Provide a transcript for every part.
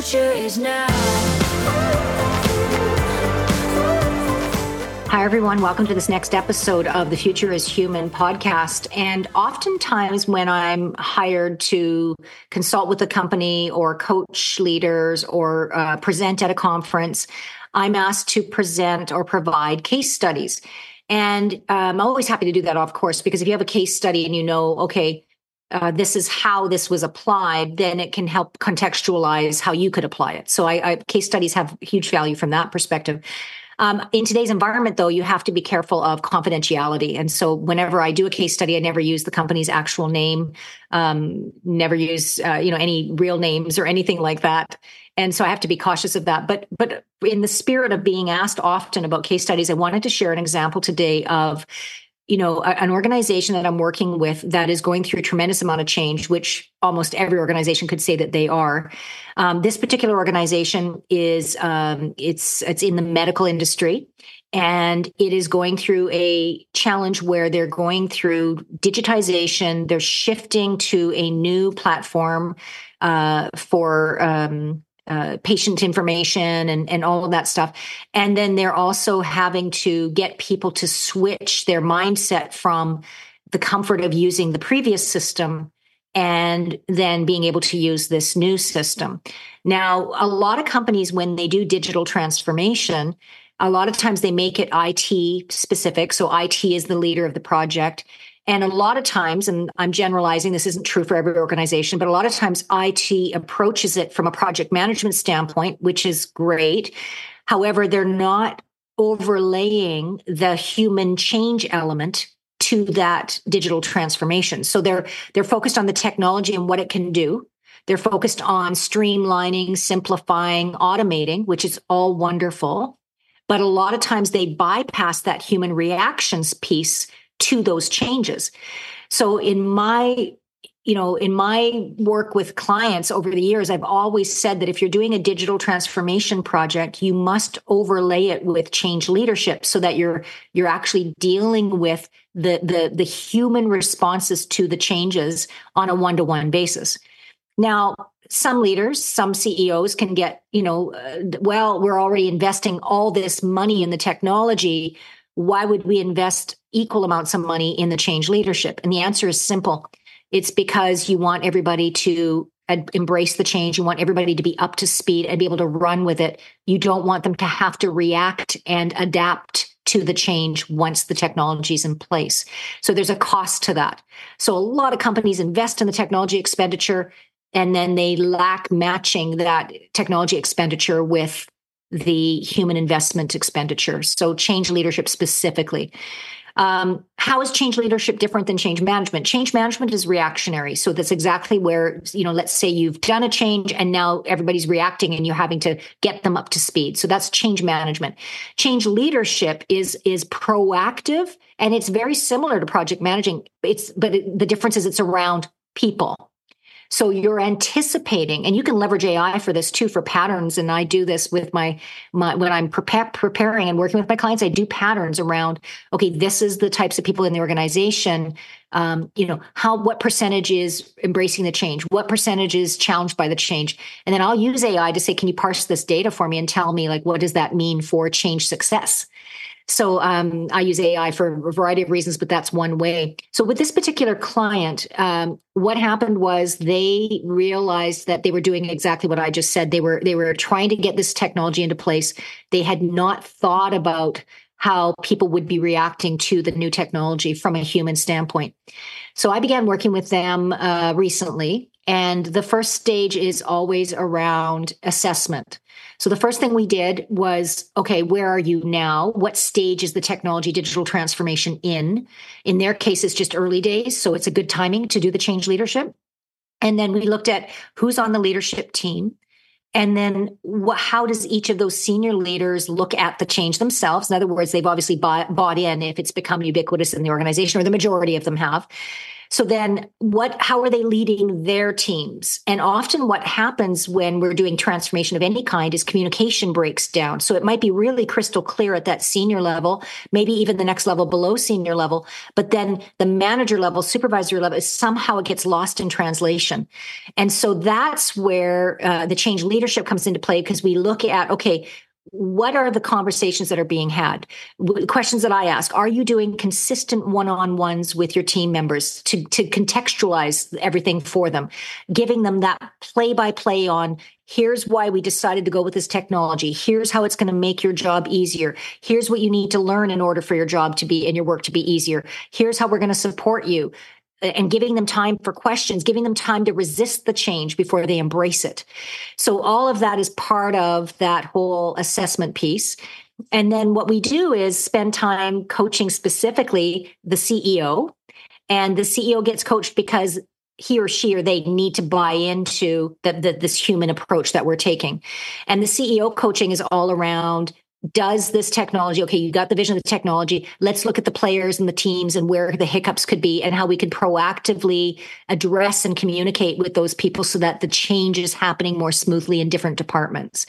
future is now. Hi, everyone. Welcome to this next episode of the Future is Human podcast. And oftentimes, when I'm hired to consult with a company or coach leaders or uh, present at a conference, I'm asked to present or provide case studies. And um, I'm always happy to do that, of course, because if you have a case study and you know, okay, uh, this is how this was applied, then it can help contextualize how you could apply it. So I, I case studies have huge value from that perspective. Um, in today's environment, though, you have to be careful of confidentiality. And so, whenever I do a case study, I never use the company's actual name, um, never use uh, you know any real names or anything like that. And so, I have to be cautious of that. But but in the spirit of being asked often about case studies, I wanted to share an example today of you know an organization that i'm working with that is going through a tremendous amount of change which almost every organization could say that they are. Um, this particular organization is um, it's it's in the medical industry and it is going through a challenge where they're going through digitization. They're shifting to a new platform uh, for um, uh, patient information and, and all of that stuff. And then they're also having to get people to switch their mindset from the comfort of using the previous system and then being able to use this new system. Now, a lot of companies, when they do digital transformation, a lot of times they make it IT specific. So IT is the leader of the project. And a lot of times, and I'm generalizing, this isn't true for every organization, but a lot of times IT approaches it from a project management standpoint, which is great. However, they're not overlaying the human change element to that digital transformation. So they're they're focused on the technology and what it can do. They're focused on streamlining, simplifying, automating, which is all wonderful. But a lot of times they bypass that human reactions piece to those changes. So in my you know, in my work with clients over the years, I've always said that if you're doing a digital transformation project, you must overlay it with change leadership so that you're you're actually dealing with the the the human responses to the changes on a one-to-one basis. Now, some leaders, some CEOs can get, you know, uh, well, we're already investing all this money in the technology why would we invest equal amounts of money in the change leadership? And the answer is simple. It's because you want everybody to embrace the change. You want everybody to be up to speed and be able to run with it. You don't want them to have to react and adapt to the change once the technology is in place. So there's a cost to that. So a lot of companies invest in the technology expenditure and then they lack matching that technology expenditure with the human investment expenditure. So, change leadership specifically. Um, how is change leadership different than change management? Change management is reactionary. So that's exactly where, you know, let's say you've done a change and now everybody's reacting and you're having to get them up to speed. So that's change management. Change leadership is is proactive and it's very similar to project managing. It's but it, the difference is it's around people. So you're anticipating, and you can leverage AI for this too for patterns. And I do this with my, my when I'm preparing and working with my clients. I do patterns around. Okay, this is the types of people in the organization. Um, you know, how what percentage is embracing the change? What percentage is challenged by the change? And then I'll use AI to say, can you parse this data for me and tell me like what does that mean for change success? So um, I use AI for a variety of reasons, but that's one way. So with this particular client, um, what happened was they realized that they were doing exactly what I just said. They were they were trying to get this technology into place. They had not thought about how people would be reacting to the new technology from a human standpoint. So I began working with them uh, recently, and the first stage is always around assessment. So the first thing we did was okay, where are you now? What stage is the technology digital transformation in? In their case, it's just early days. So it's a good timing to do the change leadership. And then we looked at who's on the leadership team. And then how does each of those senior leaders look at the change themselves? In other words, they've obviously bought, bought in if it's become ubiquitous in the organization, or the majority of them have. So then what how are they leading their teams? And often what happens when we're doing transformation of any kind is communication breaks down. So it might be really crystal clear at that senior level, maybe even the next level below senior level, but then the manager level, supervisory level is somehow it gets lost in translation. And so that's where uh, the change leadership comes into play because we look at okay, what are the conversations that are being had? Questions that i ask are you doing consistent one-on-ones with your team members to, to contextualize everything for them? Giving them that play-by-play on here's why we decided to go with this technology. Here's how it's going to make your job easier. Here's what you need to learn in order for your job to be and your work to be easier. Here's how we're going to support you and giving them time for questions, giving them time to resist the change before they embrace it. So all of that is part of that whole assessment piece. And then what we do is spend time coaching specifically the CEO. And the CEO gets coached because he or she or they need to buy into the, the, this human approach that we're taking. And the CEO coaching is all around does this technology okay you got the vision of the technology let's look at the players and the teams and where the hiccups could be and how we could proactively address and communicate with those people so that the change is happening more smoothly in different departments.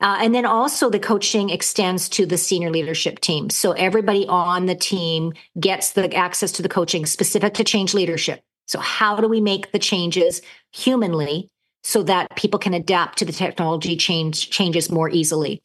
Uh, and then also the coaching extends to the senior leadership team. So everybody on the team gets the access to the coaching specific to change leadership. So how do we make the changes humanly so that people can adapt to the technology change changes more easily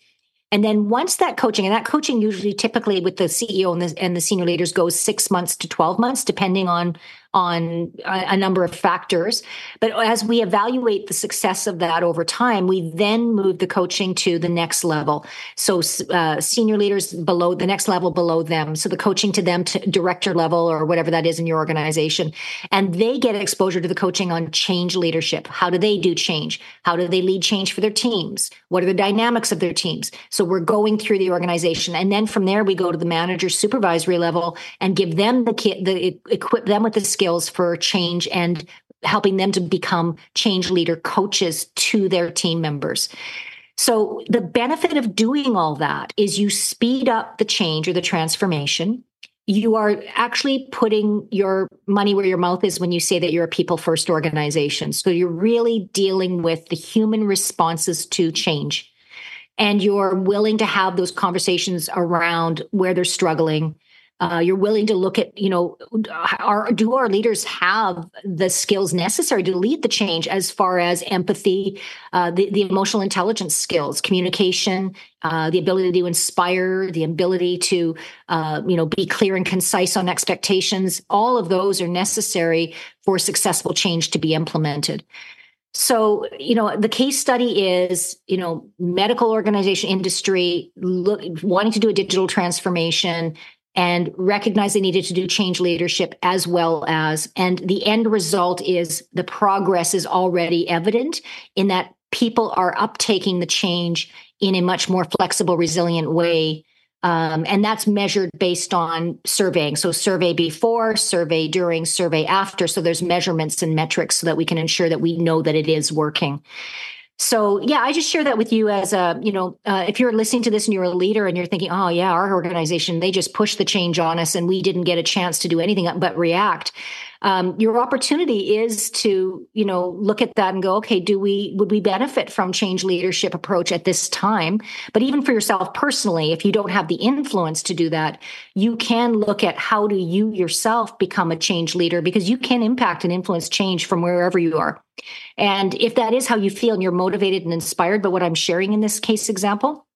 and then once that coaching, and that coaching usually typically with the CEO and the, and the senior leaders goes six months to 12 months, depending on on a, a, number of factors. But as we evaluate the success of that over time, we then move the coaching to the next level. So uh, senior leaders below the next level below them. So the coaching to them to director level or whatever that is in your organization. And they get exposure to the coaching on change leadership. How do they do change? How do they lead change for their teams? What are the dynamics of their teams? So we're going through the organization. And then from there, we go to the manager supervisory level and give them the kit, the equip them with the skills for change and helping them to become change leader coaches to their team members. So the benefit of doing all that is you speed up the change or the transformation. You are actually putting your money where your mouth is when you say that you're a people first organization. So you're really dealing with the human responses to change. And you're willing to have those conversations around where they're struggling, uh, you're willing to look at you know are do our leaders have the skills necessary to lead the change as far as empathy uh, the, the emotional intelligence skills communication uh, the ability to inspire the ability to uh, you know be clear and concise on expectations? All of those are necessary for successful change to be implemented. So, you know, the case study is, you know, medical organization industry look, wanting to do a digital transformation, and recognize they needed to do change leadership as well as and the end result is the progress is already evident in that people are uptaking the change in a much more flexible resilient way. Um, and that's measured based on surveying. So survey before survey during survey after. So there's measurements and metrics so that we can ensure that we know that it is working so yeah i just share that with you as a you know uh, if you're listening to this and you're a leader and you're thinking oh yeah our organization they just pushed the change on us and we didn't get a chance to do anything but react um, your opportunity is to you know look at that and go okay do we would we benefit from change leadership approach at this time? But even for yourself personally if you don't have the influence to do that you can look at how do you yourself become a change leader because you can impact and influence change from wherever you are. And if that is how you feel and you're motivated and inspired by what i'm sharing in this case example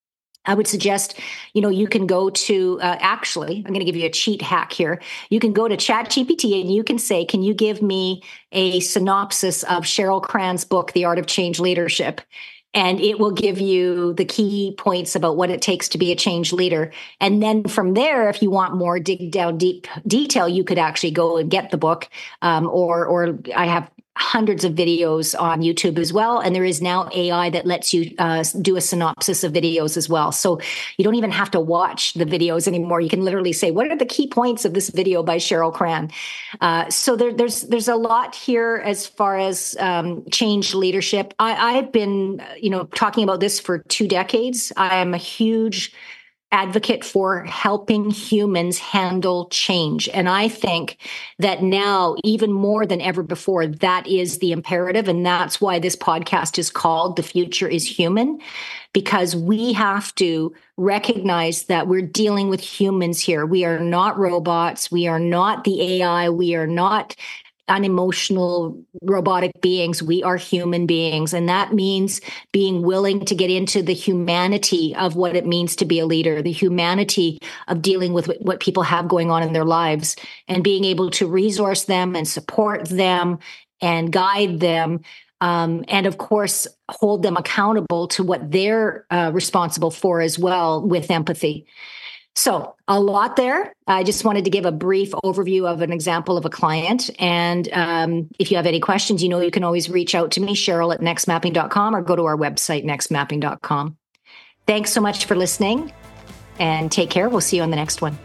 I would suggest, you know, you can go to uh, actually, I'm going to give you a cheat hack here. You can go to ChatGPT and you can say, "Can you give me a synopsis of Cheryl Cran's book, The Art of Change Leadership?" And it will give you the key points about what it takes to be a change leader. And then from there, if you want more dig down deep detail, you could actually go and get the book. Um, or, or I have hundreds of videos on YouTube as well. And there is now AI that lets you uh, do a synopsis of videos as well. So you don't even have to watch the videos anymore. You can literally say, "What are the key points of this video by Cheryl Cran?" Uh, so there, there's there's a lot here as far as um, change leadership. I, I've been you know talking about this for two decades. I am a huge advocate for helping humans handle change. And I think that now, even more than ever before, that is the imperative. And that's why this podcast is called The Future is Human, because we have to recognize that we're dealing with humans here. We are not robots. We are not the AI. We are not unemotional robotic beings. We are human beings. And that means being willing to get into the humanity of what it means to be a leader, the humanity of dealing with what people have going on in their lives, and being able to resource them and support them and guide them. Um, and of course, hold them accountable to what they're uh, responsible for as well with empathy. So, a lot there. I just wanted to give a brief overview of an example of a client. And um, if you have any questions, you know, you can always reach out to me, Cheryl at nextmapping.com, or go to our website, nextmapping.com. Thanks so much for listening and take care. We'll see you on the next one.